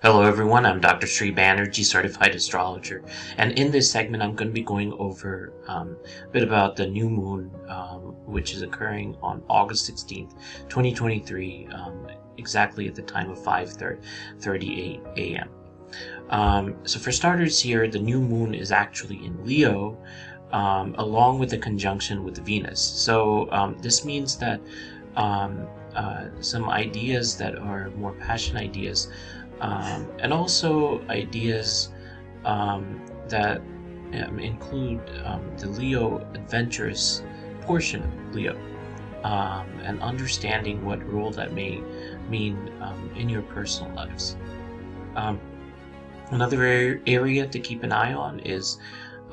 Hello everyone, I'm Dr. Sri Banerjee, Certified Astrologer, and in this segment I'm going to be going over um, a bit about the new moon, um, which is occurring on August 16th, 2023, um, exactly at the time of 5.38 a.m. Um, so for starters here, the new moon is actually in Leo, um, along with the conjunction with Venus. So um, this means that uh, some ideas that are more passion ideas um, and also ideas um, that um, include um, the Leo adventurous portion of Leo um, and understanding what role that may mean um, in your personal lives. another area to keep an eye on is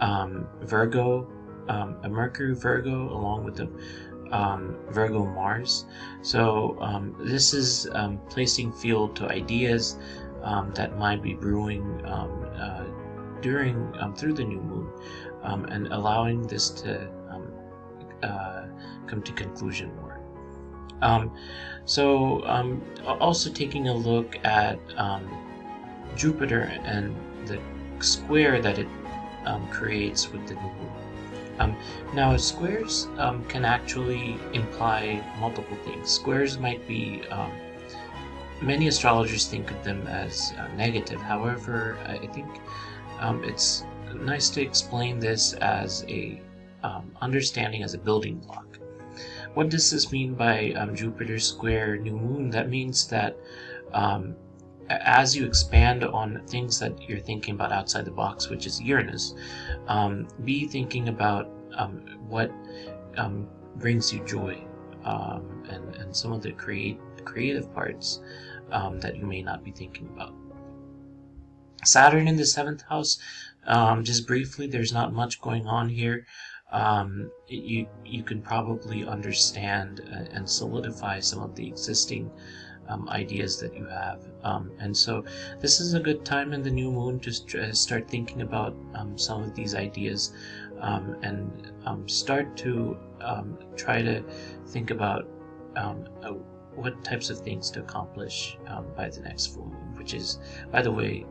Virgo, a Mercury Virgo, along with the um, Virgo Mars. So um, this is um, placing field to ideas um, that might be brewing um, uh, during um, through the new moon, and allowing this to uh, come to conclusion more. so also taking a look at Jupiter and the square that it creates with the new moon. Um, now, squares um, can actually imply multiple things. Squares might be, um, many astrologers think of them as uh, negative. However, I think um, it's nice to explain this as a um, understanding as a building block. What does this mean by um, Jupiter square new moon? That means that as you expand on things that you're thinking about outside the box, which is Uranus, um, be thinking about um, what um, brings you joy um, and, and some of the create, creative parts um, that you may not be thinking about. Saturn in the seventh house, um, just briefly, there's not much going on here. Um, you you can probably understand and solidify some of the existing um, ideas that you have. Um, and so this is a good time in the new moon to st- start thinking about um, some of these ideas um, and um, start to um, try to think about uh, what types of things to accomplish by the next full moon, which is, by the way,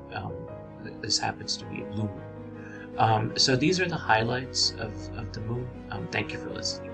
this happens to be a blue moon. so these are the highlights of, of the moon. thank you for listening.